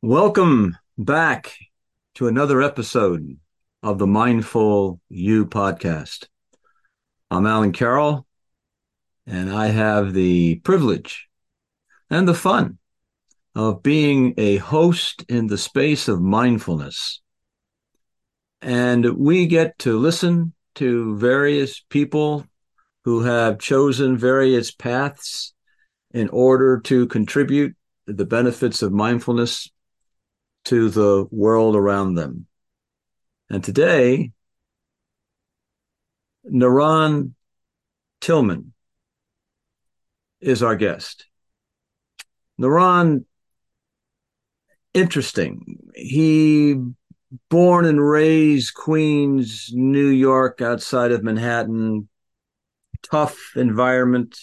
Welcome back to another episode of the Mindful You podcast. I'm Alan Carroll, and I have the privilege and the fun of being a host in the space of mindfulness. And we get to listen to various people who have chosen various paths in order to contribute the benefits of mindfulness to the world around them. And today, NaRon Tillman is our guest. NaRon, interesting. He born and raised Queens, New York, outside of Manhattan. Tough environment,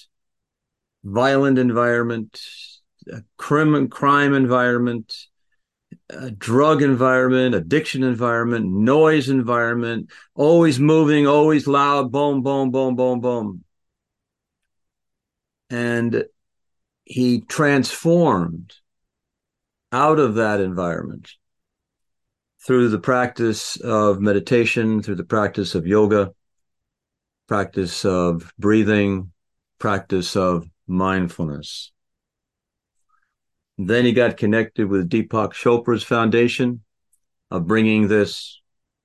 violent environment, crime crime environment a drug environment, addiction environment, noise environment, always moving, always loud, boom, boom, boom, boom, boom. And he transformed out of that environment through the practice of meditation, through the practice of yoga, practice of breathing, practice of mindfulness. Then he got connected with Deepak Chopra's foundation of bringing this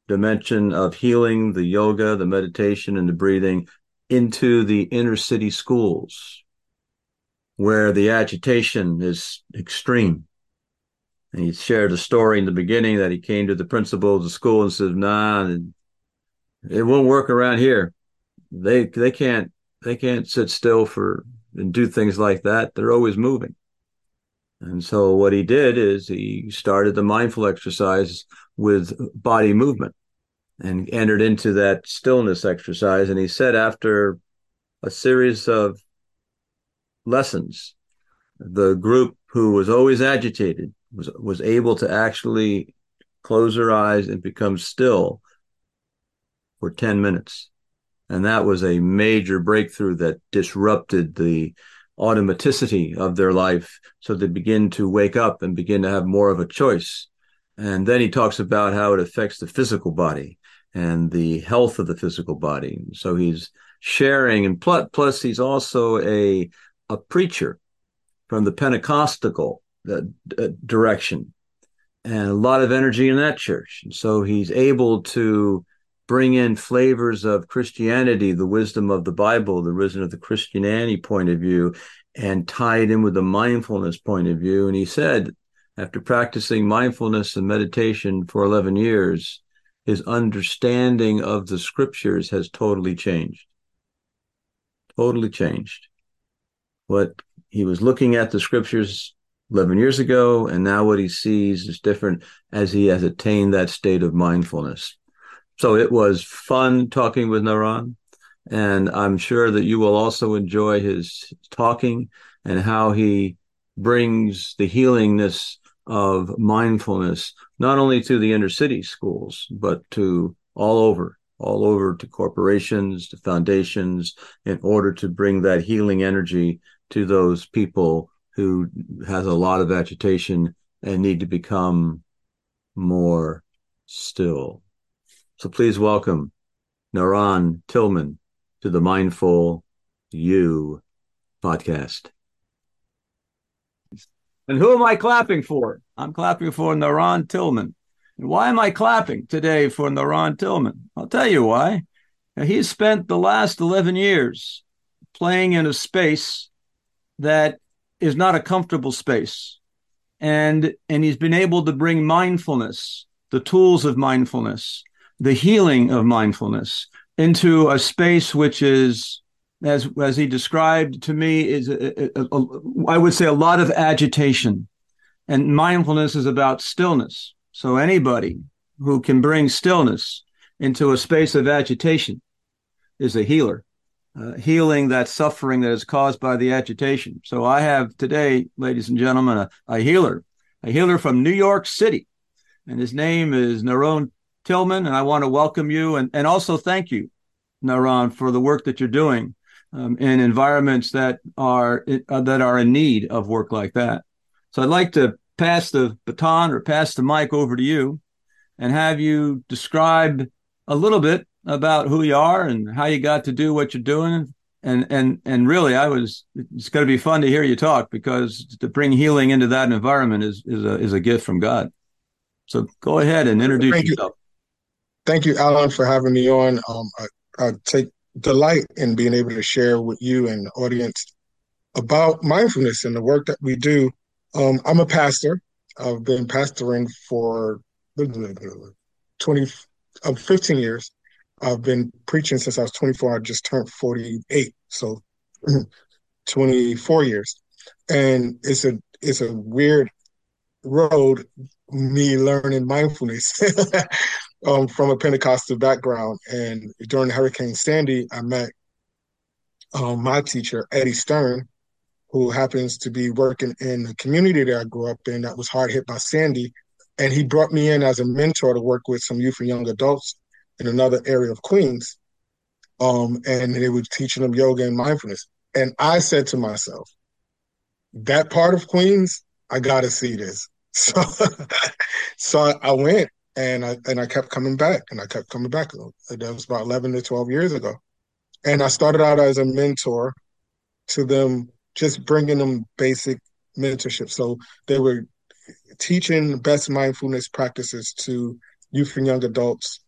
dimension of healing, the yoga, the meditation, and the breathing into the inner city schools where the agitation is extreme. And he shared a story in the beginning that he came to the principal of the school and said, nah, it won't work around here. They they can't they can't sit still for and do things like that. They're always moving. And so what he did is he started the mindful exercise with body movement and entered into that stillness exercise. And he said after a series of lessons, the group who was always agitated was was able to actually close their eyes and become still for 10 minutes. And that was a major breakthrough that disrupted the automaticity of their life. So they begin to wake up and begin to have more of a choice. And then he talks about how it affects the physical body and the health of the physical body. So he's sharing and plus, plus he's also a a preacher from the pentecostal uh, uh, direction and a lot of energy in that church and so he's able to bring in flavors of Christianity, the wisdom of the Bible, the wisdom of the Christianity point of view, and tie it in with the mindfulness point of view. And he said, after practicing mindfulness and meditation for 11 years, his understanding of the scriptures has totally changed. Totally changed. What he was looking at the scriptures 11 years ago, and now what he sees is different as he has attained that state of mindfulness. So it was fun talking with NaRon. And I'm sure that you will also enjoy his talking and how he brings the healingness of mindfulness, not only to the inner city schools, but to all over, all over to corporations, to foundations, in order to bring that healing energy to those people who has a lot of agitation and need to become more still. So please welcome NaRon Tillman to the Mindful You podcast. And who am I clapping for? I'm clapping for NaRon Tillman. And why am I clapping today for NaRon Tillman? I'll tell you why. He's spent the last 11 years playing in a space that is not a comfortable space. And, and he's been able to bring mindfulness, the tools of mindfulness, the healing of mindfulness into a space which is as as he described to me is I would say a lot of agitation. And mindfulness is about stillness. So anybody who can bring stillness into a space of agitation is a healer uh, healing that suffering that is caused by the agitation. So I have today, ladies and gentlemen, a, a healer, a healer from New York City, and his name is NaRon Tillman. And I want to welcome you and, and also thank you, NaRon, for the work that you're doing um, in environments that are uh, that are in need of work like that. So I'd like to pass the baton or pass the mic over to you and have you describe a little bit about who you are and how you got to do what you're doing. And and and really, I was. It's going to be fun to hear you talk because to bring healing into that environment is is a is a gift from God. So go ahead and introduce Thank yourself. You. Thank you, Alan, for having me on. Um, I, I take delight in being able to share with you and the audience about mindfulness and the work that we do. Um, I'm a pastor. I've been pastoring for 20, uh, 15 years. I've been preaching since I was 24. I just turned 48, so 24 years, and it's a it's a weird road. Me learning mindfulness um, from a Pentecostal background, and during Hurricane Sandy, I met um, my teacher Eddie Stern, who happens to be working in the community that I grew up in that was hard hit by Sandy, and he brought me in as a mentor to work with some youth and young adults in another area of Queens. Um, and they were teaching them yoga and mindfulness. And I said to myself, that part of Queens, I gotta see this. So, so I went and I and I kept coming back and I kept coming back. That was about eleven to twelve years ago, and I started out as a mentor to them, just bringing them basic mentorship. So they were teaching best mindfulness practices to youth and young adults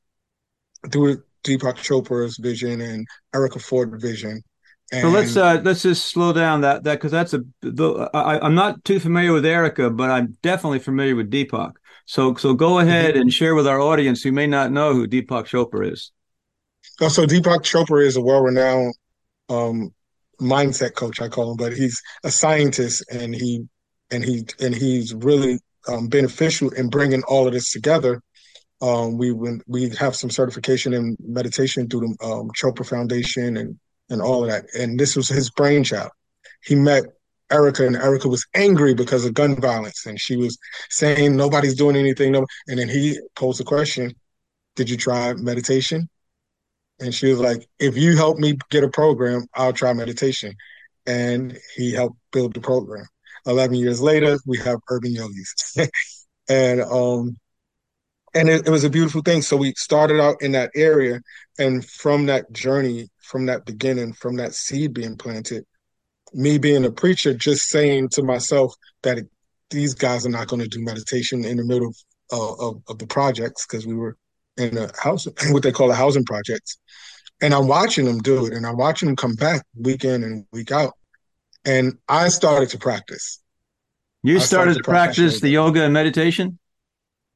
through Deepak Chopra's vision and Erica Ford vision. And so let's uh, let's just slow down that that because that's a the, I, am not too familiar with Erica, but I'm definitely familiar with Deepak. So so go ahead mm-hmm. and share with our audience who may not know who Deepak Chopra is. Oh, so Deepak Chopra is a well-renowned um, mindset coach, I call him, but he's a scientist and he and he and he's really um, beneficial in bringing all of this together um, we we have some certification in meditation through the um, Chopra Foundation and and all of that. And this was his brainchild. He met Erica, and Erica was angry because of gun violence, and she was saying nobody's doing anything. And then he posed the question, "Did you try meditation?" And she was like, "If you help me get a program, I'll try meditation." And he helped build the program. Eleven years later, we have Urban Yogis, and um, and it, it, was a beautiful thing. So we started out in that area, and from that journey, from that beginning, from that seed being planted, me being a preacher, just saying to myself that it, these guys are not going to do meditation in the middle of, uh, of, of the projects because we were in a house, what they call a housing project, and I'm watching them do it, and I'm watching them come back week in and week out, and I started to practice. You started, started, to practice, practice the yoga and meditation.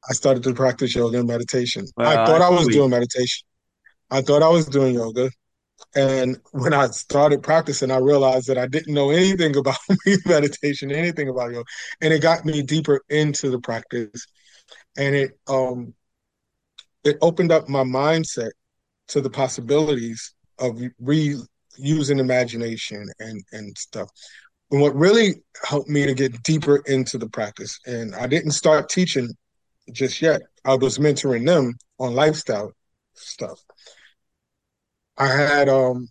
I started to practice yoga and meditation. I thought I was sweet. doing meditation. I thought I was doing yoga. And when I started practicing, I realized that I didn't know anything about meditation, anything about yoga. And it got me deeper into the practice. And it um it opened up my mindset to the possibilities of reusing imagination and, and stuff. And what really helped me to get deeper into the practice, and I didn't start teaching just yet. I was mentoring them on lifestyle stuff. I had um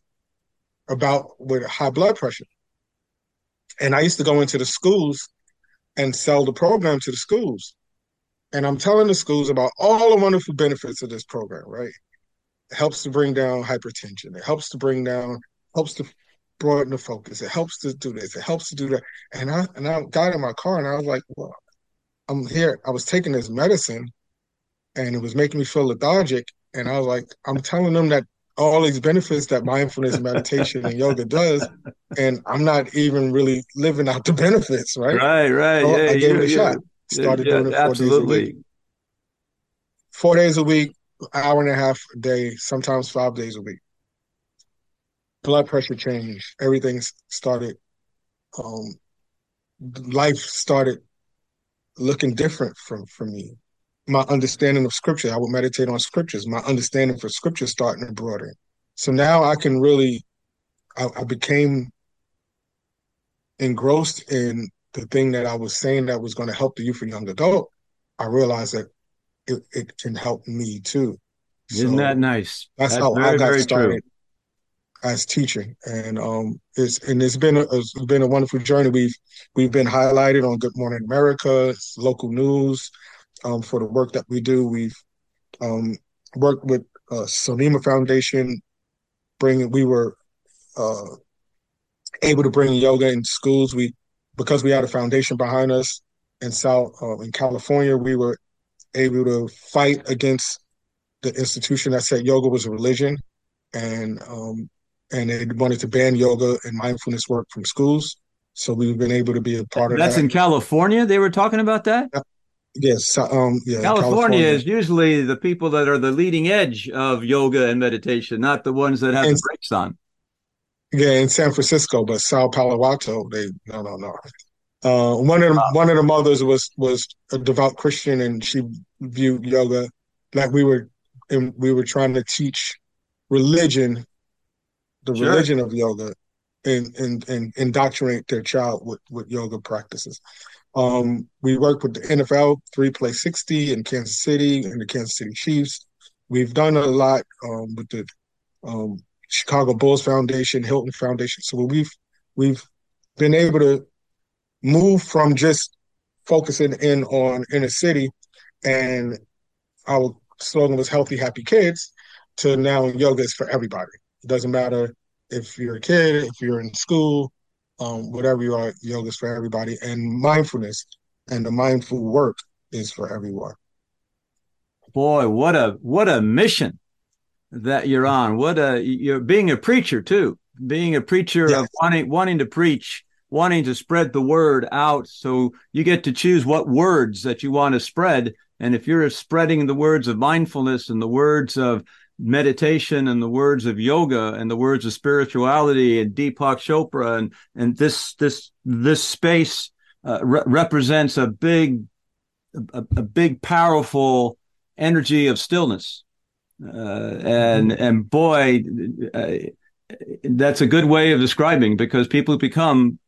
about with high blood pressure. And I used to go into the schools and sell the program to the schools. And I'm telling the schools about all the wonderful benefits of this program, right? It helps to bring down hypertension. It helps to bring down, helps to broaden the focus. It helps to do this. It helps to do that. And I and I got in my car and I was like, well, I'm here. I was taking this medicine and it was making me feel lethargic. And I was like, I'm telling them that all these benefits that mindfulness meditation and yoga does, and I'm not even really living out the benefits, right? Right, right. So yeah, I gave it a shot. Started yeah, doing it four absolutely. days a week. Four days a week, hour and a half a day, sometimes five days a week. Blood pressure changed. Everything started. Um, life started looking different from for me. My understanding of scripture, I would meditate on scriptures. My understanding for scripture starting to broaden. So now I can really I, I became engrossed in the thing that I was saying that was going to help the youth and young adult, I realized that it, it can help me too. Isn't so that nice? That's, that's how very, I got started true. As teaching, and um, it's and it's been a, it's been a wonderful journey. We've we've been highlighted on Good Morning America, local news, um, for the work that we do. We've um, worked with uh, Sonima Foundation, bringing we were uh, able to bring yoga in schools. We because we had a foundation behind us in South uh, in California, we were able to fight against the institution that said yoga was a religion, and um, and they wanted to ban yoga and mindfulness work from schools. So we've been able to be a part of that. That's that. in California. They were talking about that. Yes, um, yeah, California, California, is usually the people that are the leading edge of yoga and meditation, not the ones that have and, the brakes on. Yeah, in San Francisco, but Sao Paulo Alto, they no, no, no. Uh, one of the, wow. one of the mothers was was a devout Christian, and she viewed yoga like we were, and we were trying to teach religion, the sure. religion of yoga, and and and indoctrinate their child with with yoga practices. Um, we work with the NFL, three play sixty in Kansas City, and the Kansas City Chiefs. We've done a lot um, with the um, Chicago Bulls Foundation, Hilton Foundation. So we've we've been able to move from just focusing in on inner city and our slogan was healthy, happy kids to now yoga is for everybody. It doesn't matter if you're a kid, if you're in school, um, whatever you are, yoga is for everybody. And mindfulness and the mindful work is for everyone. Boy, what a what a mission that you're on. What a you're being a preacher too. Being a preacher yes. of wanting wanting to preach, wanting to spread the word out. So you get to choose what words that you want to spread. And if you're spreading the words of mindfulness and the words of meditation and the words of yoga and the words of spirituality and Deepak Chopra and and this this this space uh, re- represents a big a, a big powerful energy of stillness uh, and mm-hmm. and boy, uh, that's a good way of describing because people become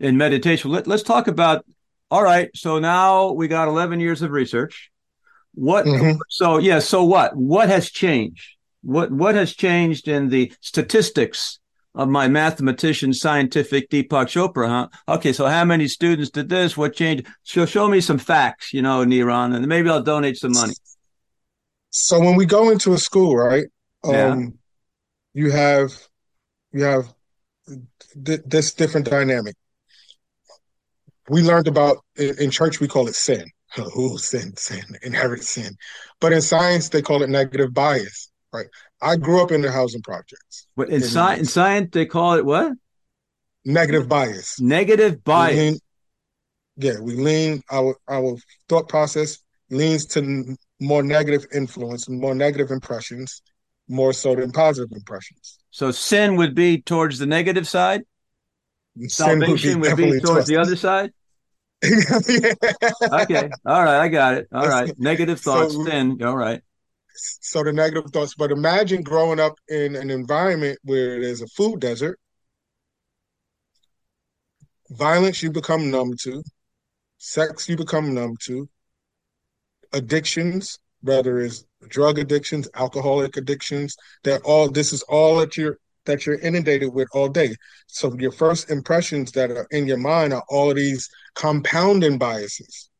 in meditation. Let, us talk about. All right, so now we got 11 years of research. What? Mm-hmm. So yeah. So what? What has changed? What What has changed in the statistics of my mathematician scientific Deepak Chopra? Huh? Okay, so how many students did this? What changed? Show show me some facts, you know, NaRon, and maybe I'll donate some money. So when we go into a school, right? Um, yeah. You have you have th- this different dynamic. We learned about in, in church we call it sin. Oh, sin, sin, inherent sin. But in science they call it negative bias. Right. I grew up in the housing projects. But in, science, in science they call it what? Negative bias. Negative bias. We lean, yeah, we lean our our thought process leans to more negative influence, more negative impressions, more so than positive impressions. So sin would be towards the negative side. Sin Salvation would be, would be towards the other side. yeah. Okay. All right. I got it. All right. Negative thoughts, so, sin. All right. So the negative thoughts, but imagine growing up in an environment where there's a food desert. Violence you become numb to, sex you become numb to, addictions, whether it's drug addictions, alcoholic addictions, that all this is all that you're that you're inundated with all day. So your first impressions that are in your mind are all of these compounding biases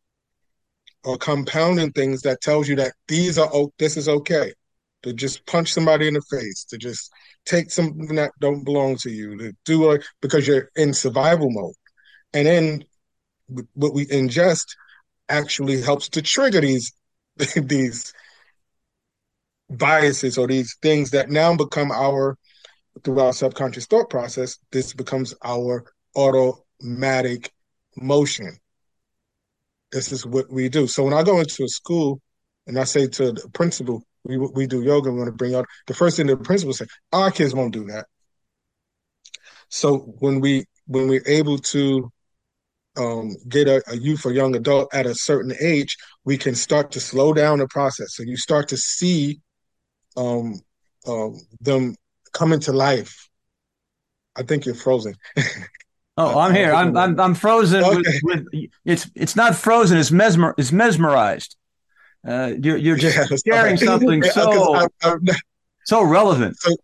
or compounding things that tells you that these are oh, this is okay to just punch somebody in the face, to just take something that don't belong to you, to do it because you're in survival mode. And then what we ingest actually helps to trigger these these biases or these things that now become our through our subconscious thought process this becomes our automatic motion this is what we do so when i go into a school and i say to the principal we, we do yoga we want to bring out the first thing the principal say our kids won't do that so when we when we're able to um, get a, a, youth or young adult at a certain age, we can start to slow down the process. So you start to see um, um, them coming to life I think you're frozen. oh, I'm here. I'm I'm, I'm frozen. Okay. With, with, it's it's not frozen. It's mesmer. It's mesmerized. Uh, you're you're yeah, sharing something so I, I, so relevant. So,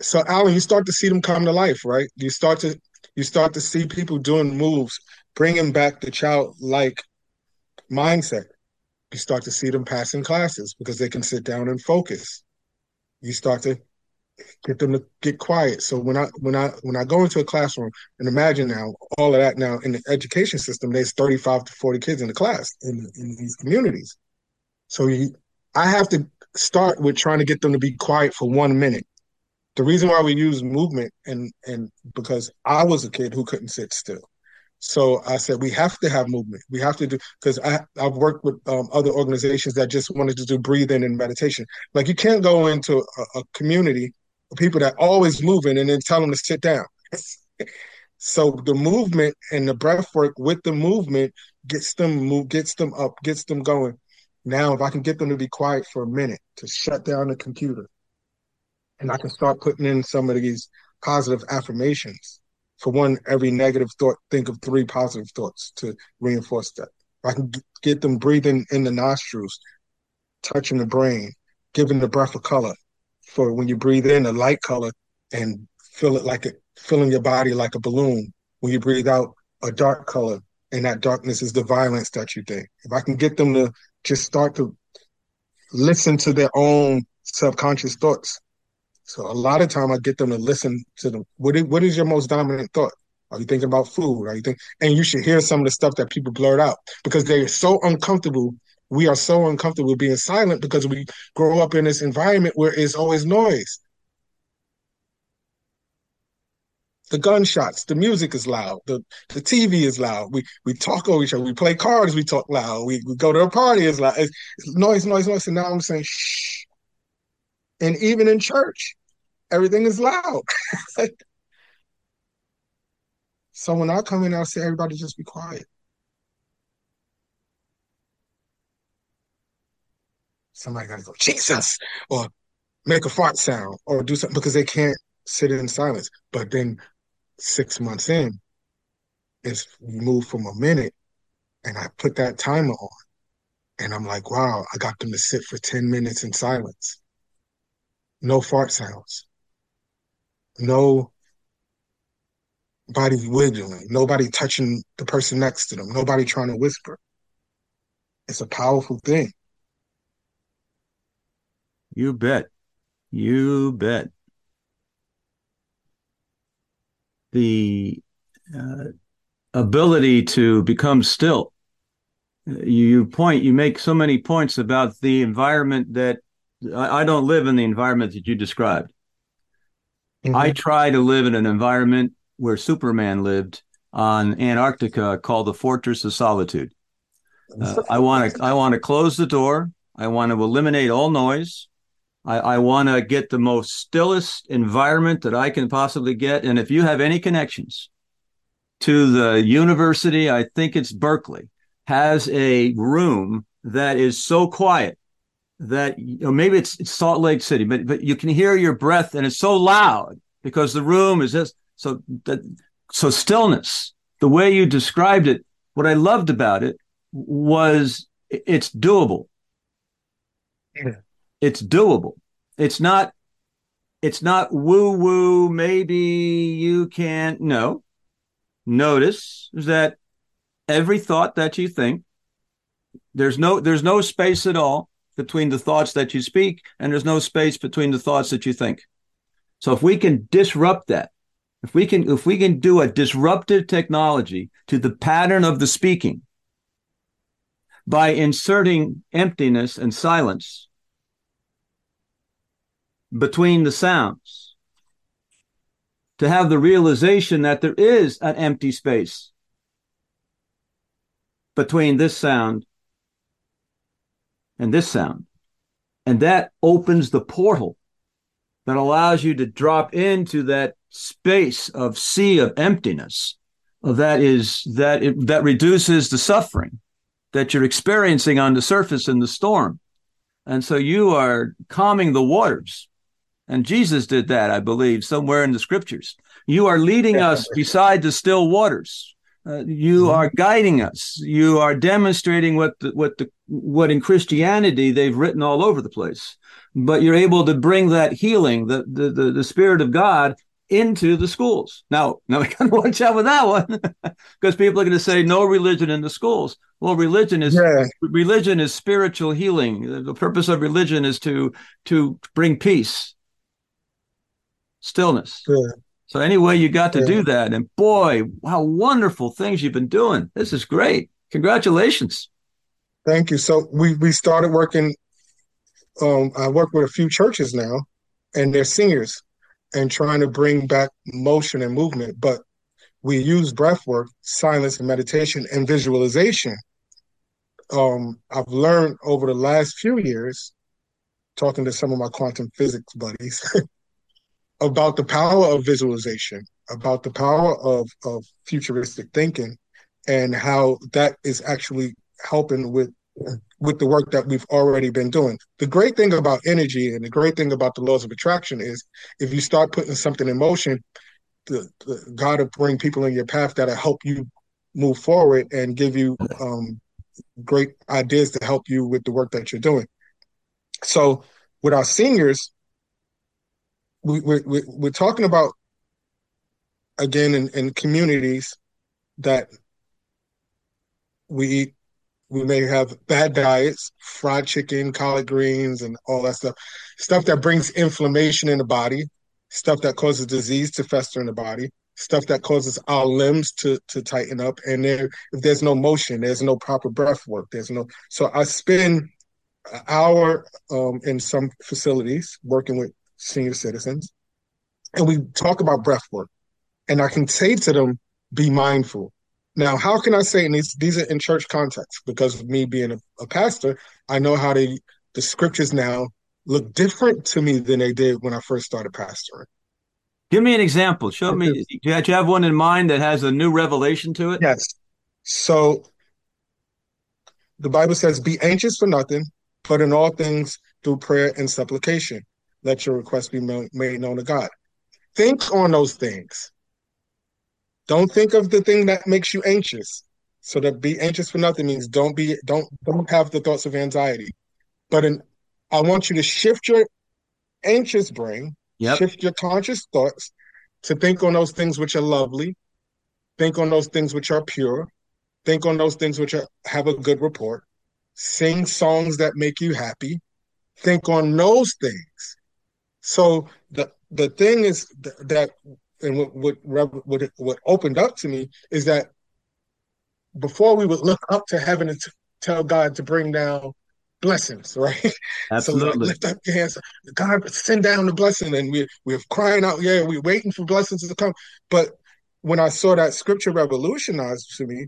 so Alan, you start to see them come to life, right? You start to you start to see people doing moves, bringing back the childlike mindset. You start to see them passing classes because they can sit down and focus. You start to get them to get quiet. So when I when I when I go into a classroom and imagine now all of that now in the education system, there's 35 to 40 kids in the class in, in these communities. So you, I have to start with trying to get them to be quiet for one minute. The reason why we use movement and and because I was a kid who couldn't sit still. So I said we have to have movement. We have to do because I I've worked with um, other organizations that just wanted to do breathing and meditation. Like you can't go into a, a community people that always moving and then tell them to sit down. so the movement and the breath work with the movement gets them move, gets them up, gets them going. Now, if I can get them to be quiet for a minute, to shut down the computer, and I can start putting in some of these positive affirmations for one, every negative thought, think of three positive thoughts to reinforce that. I can get them breathing in the nostrils, touching the brain, giving the breath a color. For when you breathe in a light color and feel it like it, filling your body like a balloon. When you breathe out a dark color, and that darkness is the violence that you think. If I can get them to just start to listen to their own subconscious thoughts, so a lot of time I get them to listen to them. What is, what is your most dominant thought? Are you thinking about food? Are you think? And you should hear some of the stuff that people blurt out because they're so uncomfortable. We are so uncomfortable being silent because we grow up in this environment where it's always noise. The gunshots, the music is loud, the, the TV is loud. We we talk over each other. We play cards. We talk loud. We, we go to a party. It's loud. It's noise, noise, noise. And now I'm saying shh. And even in church, everything is loud. so when I come in, I'll say, everybody just be quiet. Somebody got to go, Jesus, or make a fart sound or do something because they can't sit in silence. But then six months in, it's moved from a minute and I put that timer on. And I'm like, wow, I got them to sit for 10 minutes in silence. No fart sounds no body wiggling, nobody touching the person next to them, nobody trying to whisper. It's a powerful thing. You bet. You bet. The uh, ability to become still. You point, you make so many points about the environment that I, I don't live in the environment that you described. Mm-hmm. I try to live in an environment where Superman lived on Antarctica called the Fortress of Solitude. Uh, I want to I want to close the door. I want to eliminate all noise. I, I want to get the most stillest environment that I can possibly get. And if you have any connections to the university, I think it's Berkeley, has a room that is so quiet that you know, maybe it's, it's Salt Lake City, but but you can hear your breath and it's so loud because the room is just so that so stillness. The way you described it, what I loved about it was it's doable. Yeah. It's doable. It's not it's not woo woo maybe you can't no notice that every thought that you think there's no there's no space at all between the thoughts that you speak and there's no space between the thoughts that you think. So if we can disrupt that, if we can if we can do a disruptive technology to the pattern of the speaking by inserting emptiness and silence between the sounds to have the realization that there is an empty space between this sound and this sound. And that opens the portal that allows you to drop into that space of sea of emptiness that is that it, that reduces the suffering that you're experiencing on the surface in the storm and so you are calming the waters and jesus did that i believe somewhere in the scriptures You are leading us beside the still waters. Uh, you mm-hmm. are guiding us. You are demonstrating what the, what the what in Christianity they've written all over the place. But you're able to bring that healing, the the the, the Spirit of God, into the schools. Now, now we got to watch out with that one because people are going to say no religion in the schools. Well, religion is yeah. religion is spiritual healing. The purpose of religion is to to bring peace, stillness. Yeah. So anyway, you got to yeah. do that, and boy, how wonderful things you've been doing. This is great. Congratulations. Thank you. So we we started working. Um, I work with a few churches now, and they're seniors and trying to bring back motion and movement. But we use breath work, silence, and meditation and visualization. Um, I've learned over the last few years, talking to some of my quantum physics buddies, about the power of visualization, about the power of, of futuristic thinking, and how that is actually helping with with the work that we've already been doing. The great thing about energy and the great thing about the laws of attraction is if you start putting something in motion, the, the God will bring people in your path that'll help you move forward and give you um, great ideas to help you with the work that you're doing. So with our seniors, we, we, we, we're talking about again in, in communities that we we may have bad diets, fried chicken, collard greens, and all that stuff. Stuff that brings inflammation in the body, stuff that causes disease to fester in the body, stuff that causes our limbs to to tighten up. And there, if there's no motion, there's no proper breath work. There's no. So I spend an hour um, in some facilities working with senior citizens, and we talk about breath work. And I can say to them, be mindful now, how can I say in these these are in church context because of me being a, a pastor, I know how they the scriptures now look different to me than they did when I first started pastoring. Give me an example. Show me. Do you have one in mind that has a new revelation to it? Yes. So the Bible says, Be anxious for nothing, but in all things through prayer and supplication, let your request be made known to God. Think on those things. Don't think of the thing that makes you anxious. So to be anxious for nothing means don't be don't don't have the thoughts of anxiety. But in, I want you to shift your anxious brain, yep. shift your conscious thoughts to think on those things which are lovely, think on those things which are pure, think on those things which are, have a good report, sing songs that make you happy, think on those things. So the the thing is th- that and what what what what opened up to me is that before we would look up to heaven and t- tell God to bring down blessings, right? Absolutely. so like, lift up your hands, God send down the blessing, and we we're crying out, yeah, we're waiting for blessings to come. But when I saw that scripture revolutionized to me,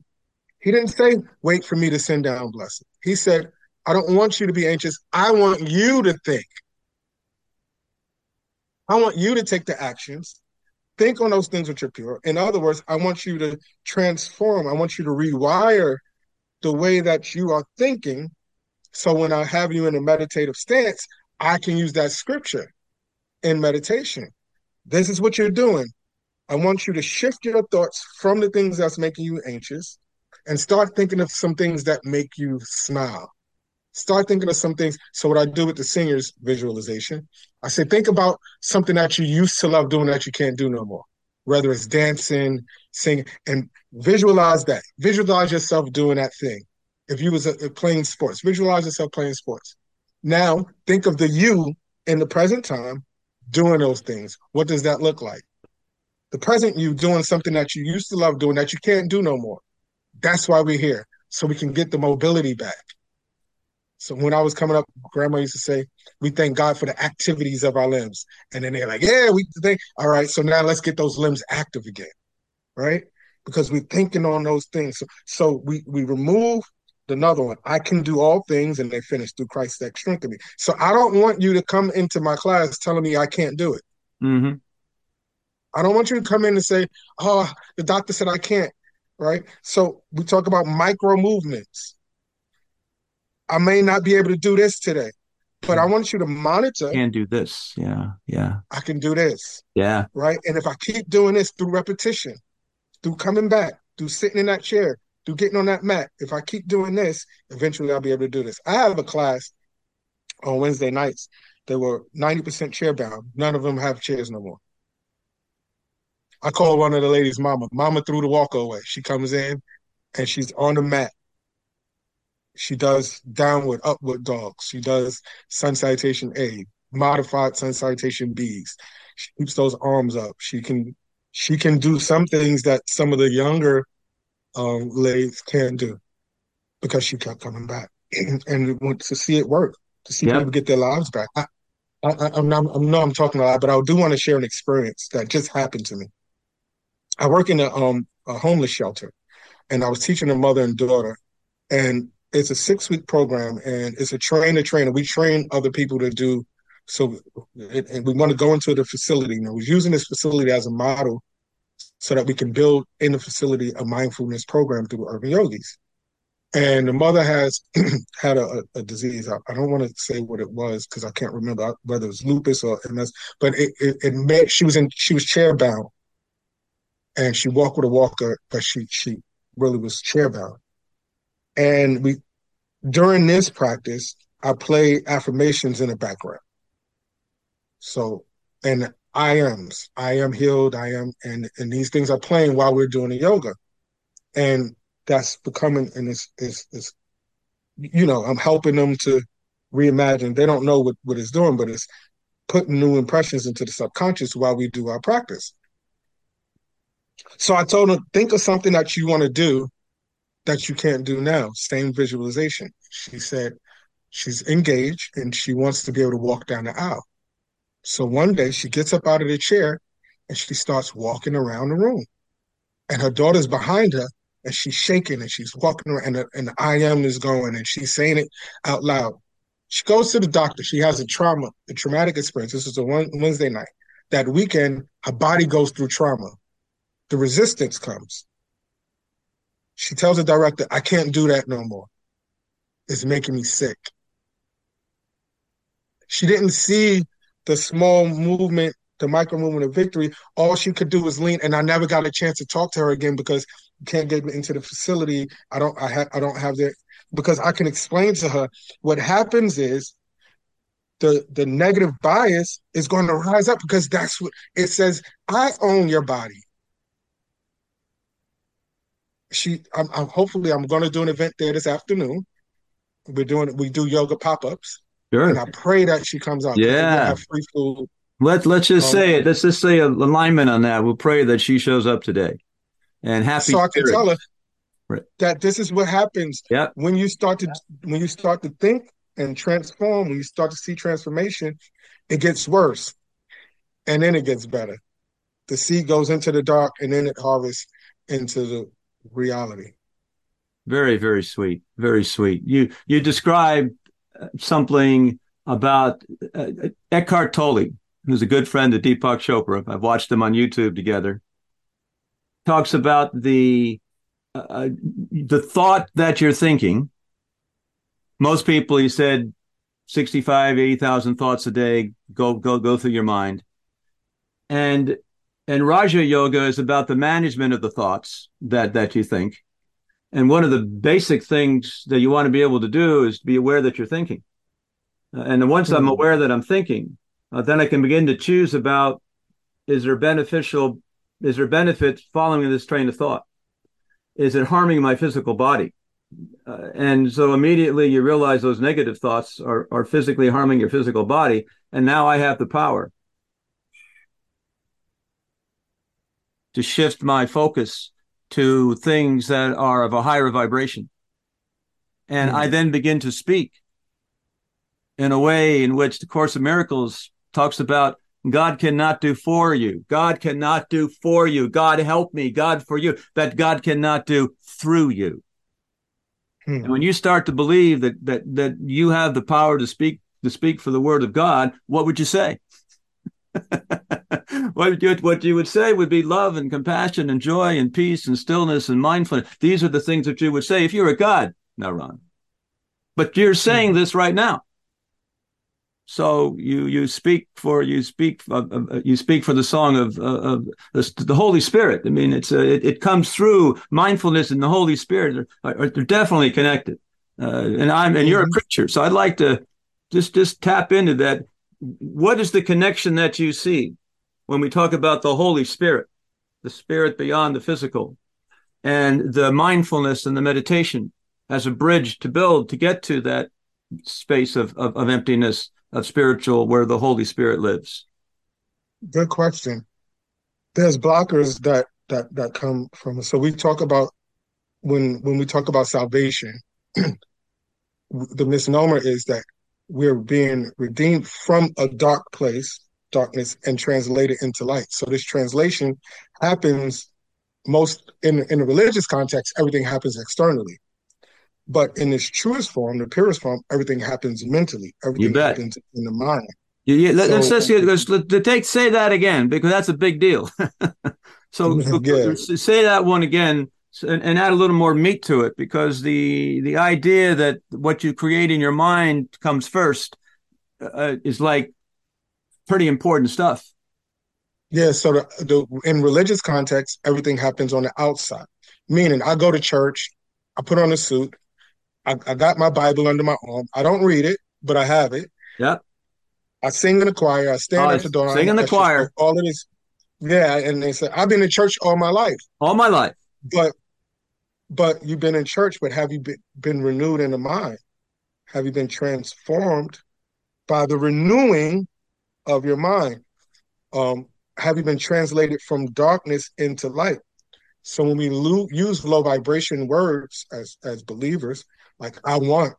he didn't say, wait for me to send down blessing. He said, I don't want you to be anxious. I want you to think. I want you to take the actions think on those things which are pure. In other words, I want you to transform, I want you to rewire the way that you are thinking. So when I have you in a meditative stance, I can use that scripture in meditation. This is what you're doing. I want you to shift your thoughts from the things that's making you anxious and start thinking of some things that make you smile. Start thinking of some things. So, what I do with the singers visualization, I say, think about something that you used to love doing that you can't do no more, whether it's dancing, singing, and visualize that. Visualize yourself doing that thing. If you was a, a playing sports, visualize yourself playing sports. Now, think of the you in the present time doing those things. What does that look like? The present you doing something that you used to love doing that you can't do no more. That's why we're here, so we can get the mobility back. So when I was coming up, grandma used to say, We thank God for the activities of our limbs. And then they're like, Yeah, we think, all right, so now let's get those limbs active again. Right? Because we're thinking on those things. So, so we we remove another one. I can do all things and they finish through Christ that strengthen me. So I don't want you to come into my class telling me I can't do it. Mm-hmm. I don't want you to come in and say, Oh, the doctor said I can't. Right. So we talk about micro movements I may not be able to do this today. but I want you to monitor. Can do this. Yeah. Yeah. I can do this. Yeah. Right. And if I keep doing this through repetition, through coming back, through sitting in that chair, through getting on that mat, if I keep doing this, eventually I'll be able to do this. I have a class on Wednesday nights that were 90% chair bound. None of them have chairs no more. I called one of the ladies mama. Mama threw the walker away. She comes in and she's on the mat she does downward, upward dogs. She does sun salutation A, modified sun salutation Bs. She keeps those arms up. She can she can do some things that some of the younger um, ladies can't do because she kept coming back and want to see it work, to see yep. people get their lives back. I, I, I'm, not, I know I'm talking a lot, but I do want to share an experience that just happened to me. I work in a, um, a homeless shelter, and I was teaching a mother and daughter, and it's a six week program and it's a train to trainer. We train other people to do so, it, and we want to go into the facility. You know, we're using this facility as a model so that we can build in the facility a mindfulness program through urban yogis. And the mother has had a, a disease. I, I, don't want to say what it was because I can't remember whether it was lupus or MS. But it, it, it she was in she was chair bound, and she walked with a walker, but she she really was chair bound. And we during this practice, I play affirmations in the background. So and I ams, I am healed, I am, and and these things are playing while we're doing the yoga, and that's becoming and it's it's, it's you know I'm helping them to reimagine. They don't know what what it's doing, but it's putting new impressions into the subconscious while we do our practice. So I told them, think of something that you want to do that you can't do now. Same visualization. She said she's engaged and she wants to be able to walk down the aisle. So one day she gets up out of the chair and she starts walking around the room. And her daughter's behind her and she's shaking and she's walking around and the, and the is going and she's saying it out loud. She goes to the doctor. She has a trauma, a traumatic experience. This is a Wednesday night. That weekend, her body goes through trauma. The resistance comes. She tells the director, I can't do that no more. It's making me sick. She didn't see the small movement, the micro movement of victory. All she could do was lean, and I never got a chance to talk to her again because you can't get into the facility. I don't I have I don't have that because I can explain to her what happens is the the negative bias is going to rise up because that's what it says I own your body she I'm, I'm hopefully I'm going to do an event there this afternoon. We're doing we do yoga pop ups. Sure. And I pray that she comes out. Yeah. free food. Let's let's just um, say it. Let's just say alignment on that. We'll pray that she shows up today. And happy. So I can tell her right. that this is what happens Yeah. when you start to when you start to think and transform. When you start to see transformation, it gets worse, and then it gets better. The seed goes into the dark, and then it harvests into the reality. Very, very sweet. Very sweet. You you described uh, something about uh, Eckhart Tolle, who's a good friend of Deepak Chopra. I've watched them on YouTube together. Talks about the uh, uh the thought that you're thinking. Most people, he said, 65, 80,000 thoughts a day go go go through your mind. And and Raja Yoga is about the management of the thoughts that that you think. And one of the basic things that you want to be able to do is to be aware that you're thinking. Uh, and once mm-hmm. I'm aware that I'm thinking, uh, then I can begin to choose about is there beneficial, is there benefit following this train of thought? Is it harming my physical body? Uh, and so immediately you realize those negative thoughts are, are physically harming your physical body. And now I have the power to shift my focus to things that are of a higher vibration. And mm-hmm. I then begin to speak in a way in which the Course of Miracles talks about God cannot do for you. God cannot do for you. God help me. God for you. That God cannot do through you. Mm-hmm. And when you start to believe that that that you have the power to speak to speak for the word of God, what would you say? what you what you would say would be love and compassion and joy and peace and stillness and mindfulness. These are the things that you would say if you were a God. Now, Ron, but you're saying mm-hmm. this right now. So you you speak for you speak uh, uh, you speak for the song of, uh, of the, the, Holy Spirit. I mean, it's uh, it, it, comes through mindfulness and the Holy Spirit are, are they're definitely connected. Uh, and I'm and you're a mm-hmm. preacher, so I'd like to just just tap into that. What is the connection that you see when we talk about the Holy Spirit, the Spirit beyond the physical, and the mindfulness and the meditation as a bridge to build to get to that space of, of, of emptiness of spiritual where the Holy Spirit lives? Good question. There's blockers that that that come from. So we talk about when when we talk about salvation, the misnomer is that we're being redeemed from a dark place, darkness, and translated into light. So this translation happens most in in a religious context. Everything happens externally. But in its truest form, the purest form, everything happens mentally. Everything happens in the mind. Yeah, yeah. Let, us let's, let's, let's, take say that again because that's a big deal. so, yeah. say that one again and, and, add a little more meat to it because the the idea that what you create in your mind comes first uh, is like pretty important stuff. Yeah. So the, the in religious context, everything happens on the outside. Meaning, I go to church, I put on a suit, I, I got my Bible under my arm. I don't read it, but I have it. Yep. I sing in the choir. I stand oh, at the door. Sing in the choir. All of this. Yeah, and they said I've been in church all my life. All my life. But but you've been in church, but have you been, been renewed in the mind? Have you been transformed by the renewing of your mind? Um, have you been translated from darkness into light? So when we lo- use low vibration words as as believers, like I want.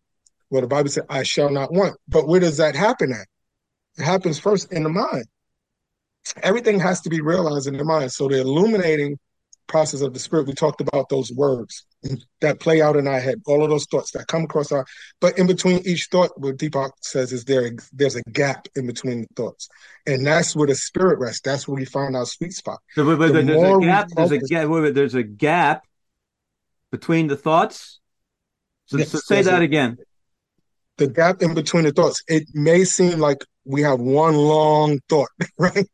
Well, the Bible said, I shall not want. But where does that happen at? It happens first in the mind. Everything has to be realized in the mind. So the illuminating process of the spirit, we talked about those words that play out in our head, all of those thoughts that come across our but in between each thought, what Deepak says is there there's a gap in between the thoughts. And that's where the spirit rests. That's where we find our sweet spot. So wait, wait, the there's, a gap, there's a gap, wait, there's a gap between the thoughts so, yes, so say that a, again. The gap in between the thoughts. It may seem like we have one long thought, right?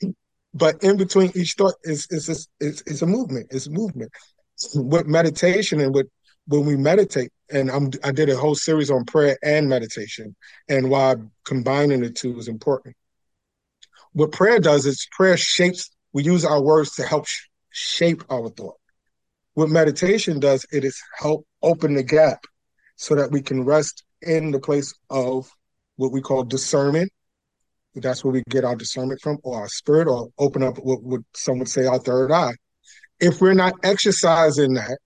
But in between each thought is is is is a movement. It's a movement. With meditation and with when we meditate, and I'm I did a whole series on prayer and meditation, and why combining the two is important. What prayer does is prayer shapes. We use our words to help sh- shape our thought. What meditation does, it is help open the gap so that we can rest in the place of what we call discernment. That's where we get our discernment from, or our spirit, or open up what, what some would say our third eye. If we're not exercising that,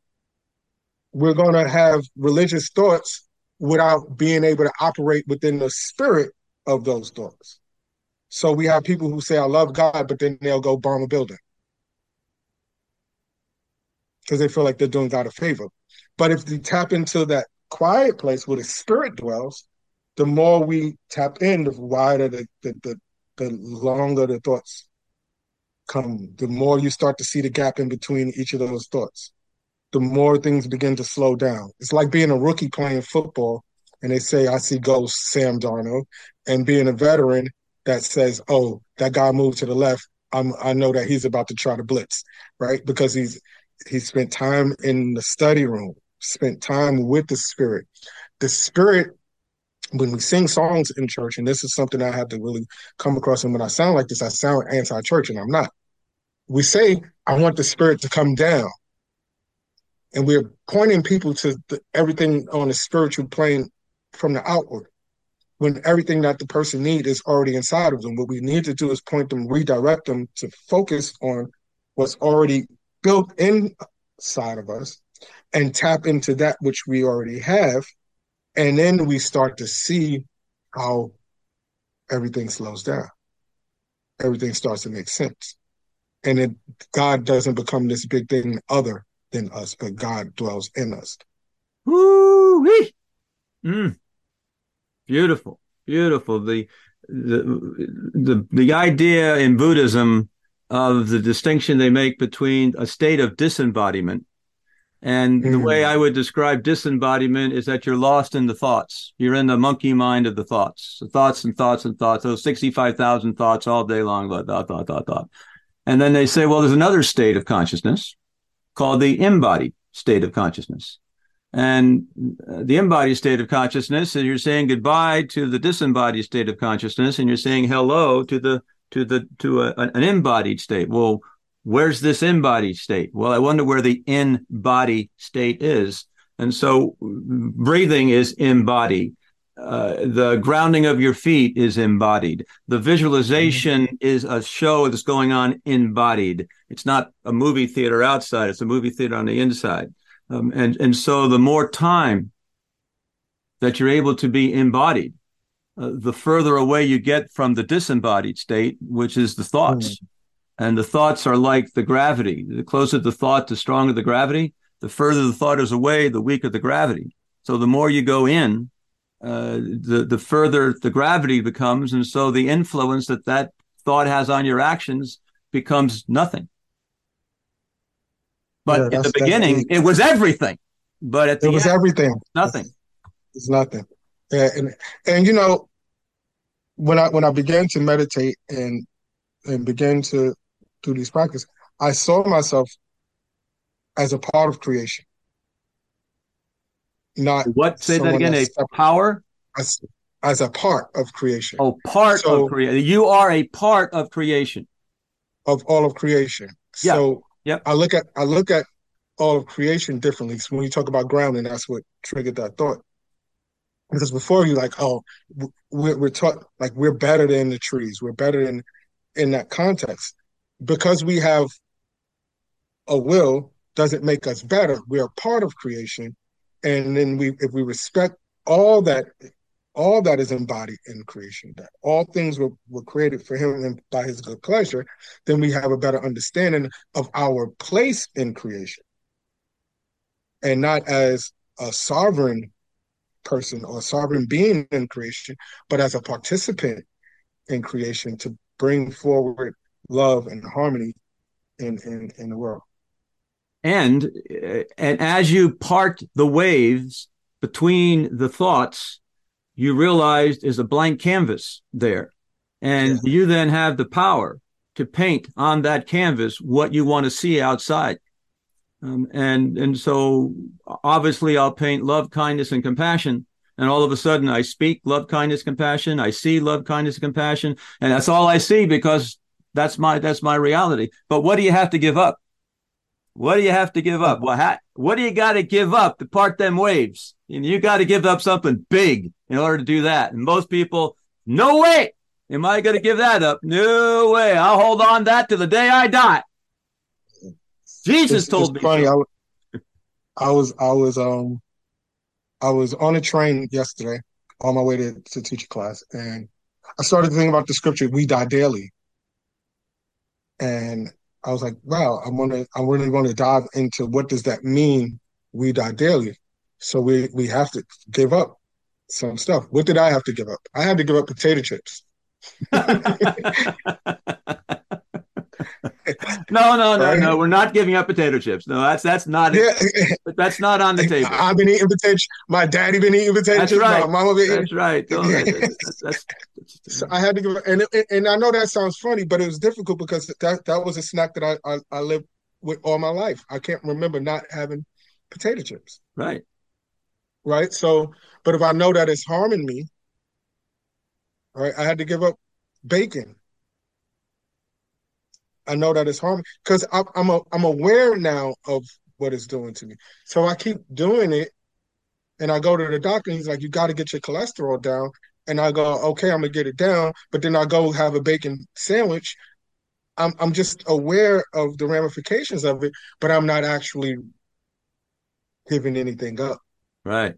we're going to have religious thoughts without being able to operate within the spirit of those thoughts. So we have people who say, I love God, but then they'll go bomb a building because they feel like they're doing God a favor. But if we tap into that quiet place where the spirit dwells, the more we tap in, the wider the the, the, the longer the thoughts come. The more you start to see the gap in between each of those thoughts. The more things begin to slow down. It's like being a rookie playing football and they say, I see ghosts, Sam Darnold, and being a veteran that says, Oh, that guy moved to the left. I'm, I know that he's about to try to blitz, right? Because he's he spent time in the study room spent time with the Spirit. The Spirit, when we sing songs in church, and this is something I have to really come across, and when I sound like this, I sound anti church, and I'm not. We say, I want the Spirit to come down. And we're pointing people to the, everything on the spiritual plane from the outward when everything that the person needs is already inside of them. What we need to do is point them, redirect them to focus on what's already built inside of us and tap into that which we already have. And then we start to see how everything slows down. Everything starts to make sense. And then God doesn't become this big thing other than us, but God dwells in us. Woo mm. Beautiful, beautiful. The, the the the idea in Buddhism of the distinction they make between a state of disembodiment And mm. the way I would describe disembodiment is that you're lost in the thoughts. You're in the monkey mind of the thoughts, the thoughts and thoughts and thoughts, those 65,000 thoughts all day long, thought, thought, thought, thought, thought. And then they say, well, there's another state of consciousness called the embodied state of consciousness. And uh, the embodied state of consciousness is you're saying goodbye to the disembodied state of consciousness and you're saying hello to the to the to a, an embodied state. Well, where's this embodied state? Well, I wonder where the in body state is. And so breathing is embodied. Uh, the grounding of your feet is embodied. The visualization mm-hmm. is a show that's going on embodied. It's not a movie theater outside. It's a movie theater on the inside. Um, and, and so the more time that you're able to be embodied, uh, the further away you get from the disembodied state, which is the thoughts. Mm. And the thoughts are like the gravity. The closer the thought, the stronger the gravity. The further the thought is away, the weaker the gravity. So the more you go in, uh, the the further the gravity becomes, and so the influence that that thought has on your actions becomes nothing. But yeah, in the beginning, it was everything. But at the it was end, everything. Nothing. It's nothing. And, and and you know, when I when I began to meditate and and began to do these practices, I saw myself as a part of creation. Not what? Say that again. A power. As, as a part of creation. Oh, part so, of creation. You are a part of creation. Of all of creation. Yeah. So Yep. I look at I look at all of creation differently. So when you talk about grounding, that's what triggered that thought. Because before you like, oh, we're, we're taught like we're better than the trees. We're better than in that context. Because we have a will doesn't make us better. We are part of creation. And then we if we respect all that all that is embodied in creation, that all things were, were created for him and by his good pleasure, then we have a better understanding of our place in creation. And not as a sovereign person or sovereign being in creation, but as a participant in creation to bring forward love and harmony in, in, in the world. And and as you part the waves between the thoughts you realized is a blank canvas there. And yeah. you then have the power to paint on that canvas what you want to see outside. Um, and and so obviously I'll paint love, kindness, and compassion. And all of a sudden I speak love, kindness, compassion. I see love, kindness, compassion. And that's all I see because that's my that's my reality. But what do you have to give up? What do you have to give up? Well, ha- what do you got to give up to part them waves? And you got to give up something big in order to do that. And most people, no way. Am I going to give that up? No way. I'll hold on that to the day I die. Jesus it's, told it's me. Funny, so. I, I was, I was, um, I was on a train yesterday on my way to, to teach a class, and I started thinking about the scripture, "We die daily," and I was like, wow, I'm gonna I'm really gonna dive into what does that mean, we die daily. So we we have to give up some stuff. What did I have to give up? I had to give up potato chips. no, no, no, right? no. We're not giving up potato chips. No, that's that's not yeah. that's not on the table. I've been eating potato. My daddy been eating potato that's chips. Right. My mama been that's right. That's, that's, so I had to give, and and I know that sounds funny, but it was difficult because that that was a snack that I I, I lived with all my life. I can't remember not having potato chips. Right. Right. So, but if I know that it's harming me, right, I had to give up bacon I know that it's harming because I'm a, I'm aware now of what it's doing to me. So I keep doing it, and I go to the doctor. and He's like, "You got to get your cholesterol down." And I go, "Okay, I'm gonna get it down." But then I go have a bacon sandwich. I'm I'm just aware of the ramifications of it, but I'm not actually giving anything up. Right.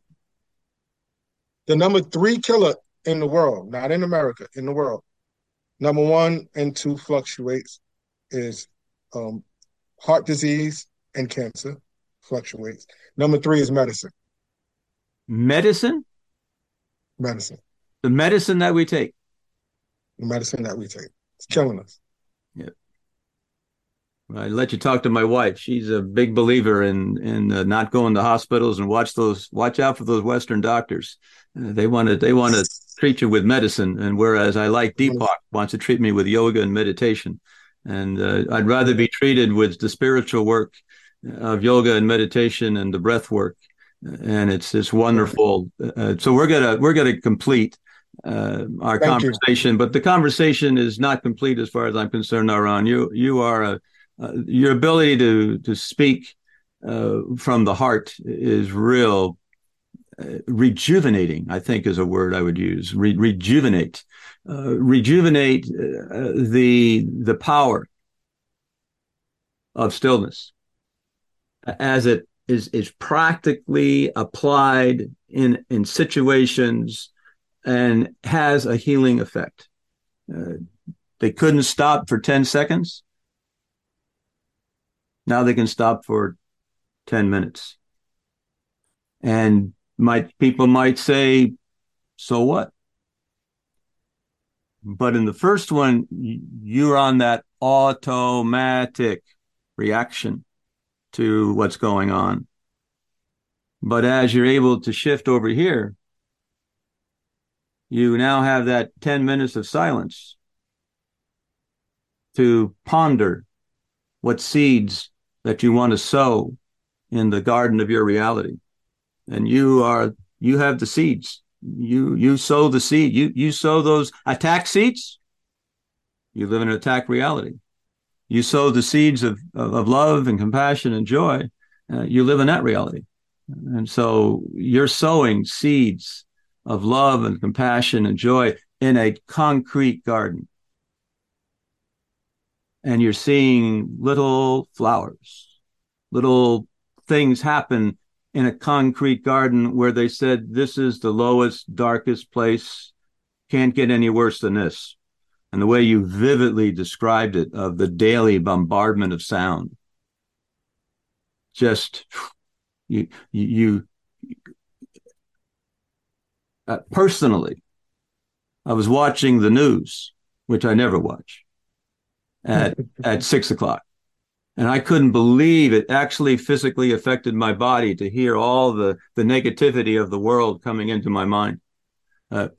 The number three killer in the world, not in America, in the world. Number one and two fluctuates is um, heart disease and cancer fluctuates. Number three is medicine. Medicine? Medicine. The medicine that we take. The medicine that we take. It's killing us. Yeah. I let you talk to my wife. She's a big believer in in uh, not going to hospitals and watch those watch out for those Western doctors. Uh, they want to they want to treat you with medicine, and whereas I like Deepak wants to treat me with yoga and meditation, and uh, I'd rather be treated with the spiritual work of yoga and meditation and the breath work, and it's it's wonderful. Uh, so we're gonna we're gonna complete uh, our Thank conversation, you. but the conversation is not complete as far as I'm concerned. NaRon, you you are a uh, your ability to to speak uh, from the heart is real uh, rejuvenating i think is a word i would use Re- rejuvenate uh, rejuvenate uh, the the power of stillness as it is is practically applied in in situations and has a healing effect uh, they couldn't stop for 10 seconds now they can stop for 10 minutes. And might people might say, so what? But in the first one, you're on that automatic reaction to what's going on. But as you're able to shift over here, you now have that 10 minutes of silence to ponder what seeds that you want to sow in the garden of your reality. And you are you have the seeds. You you sow the seed. You you sow those attack seeds. You live in an attack reality. You sow the seeds of, of, of love and compassion and joy. Uh, you live in that reality. And so you're sowing seeds of love and compassion and joy in a concrete garden and you're seeing little flowers, little things happen in a concrete garden where they said, This is the lowest, darkest place. Can't get any worse than this. And the way you vividly described it of the daily bombardment of sound, just you, you, uh, personally, I was watching the news, which I never watch at at six o'clock. And I couldn't believe it actually physically affected my body to hear all the, the negativity of the world coming into my mind. Uh,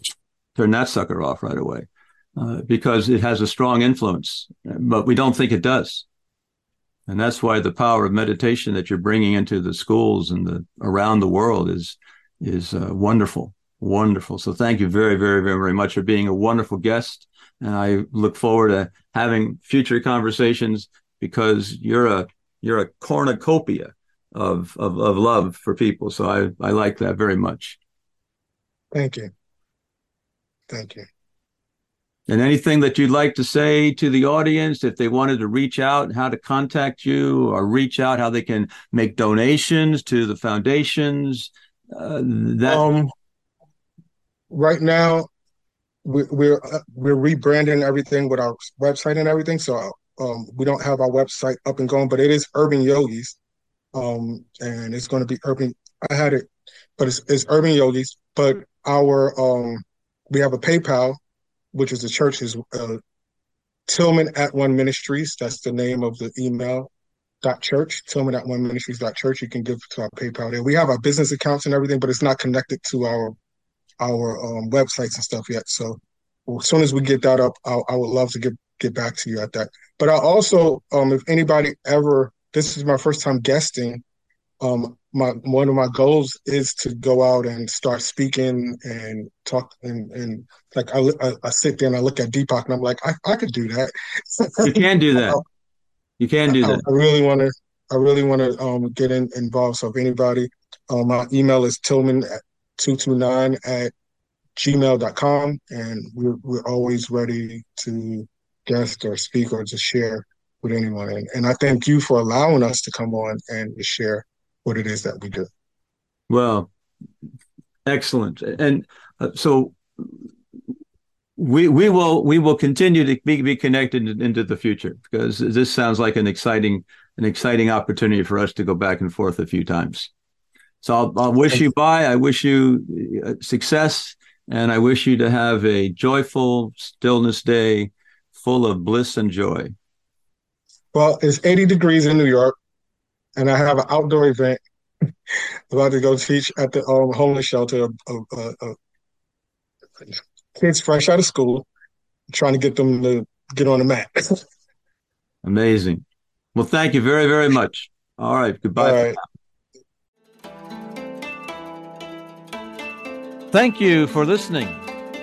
turn that sucker off right away uh, because it has a strong influence, but we don't think it does. And that's why the power of meditation that you're bringing into the schools and the around the world is is uh, wonderful, wonderful. So thank you very, very, very, very much for being a wonderful guest and I look forward to having future conversations because you're a you're a cornucopia of of, of love for people. So I I like that very much. Thank you. Thank you. And anything that you'd like to say to the audience, if they wanted to reach out, how to contact you, or reach out, how they can make donations to the foundations. Uh, that um, right now, we, we're uh, we're rebranding everything with our website and everything. So um, we don't have our website up and going, but it is Urban Yogis, um, and it's going to be Urban. I had it, but it's, it's Urban Yogis. But our um, we have a PayPal, which is the church's uh, Tillman at One Ministries. That's the name of the email dot church tillman at one ministries dot church you can give to our paypal there we have our business accounts and everything but it's not connected to our our um, websites and stuff yet. So well, as soon as we get that up, I'll, I would love to get get back to you at that. But I also, um, if anybody ever, this is my first time guesting. Um, my one of my goals is to go out and start speaking and talk and and like I, I, I sit there and I look at Deepak and I'm like I, I could do that. you can do that. You can do that. I, I really want to. I really want to um, get in, involved. So if anybody, um, my email is Tillman 229 at gmail.com. And we're, we're always ready to guest or speak or just share with anyone. And, and I thank you for allowing us to come on and share what it is that we do. Well, excellent. And uh, so we we will we will continue to be, be connected into the future because this sounds like an exciting an exciting opportunity for us to go back and forth a few times. So I'll, I'll wish you bye. I wish you uh, success, and I wish you to have a joyful stillness day full of bliss and joy. Well, it's 80 degrees in New York, and I have an outdoor event about to go teach at the um, homeless shelter. Uh, uh, uh, kids fresh out of school, trying to get them to get on the mat. Amazing. Well, thank you very, very much. All right. Goodbye. All right. Thank you for listening.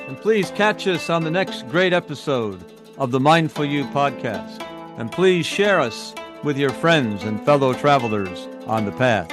And please catch us on the next great episode of the Mindful You podcast. And please share us with your friends and fellow travelers on the path.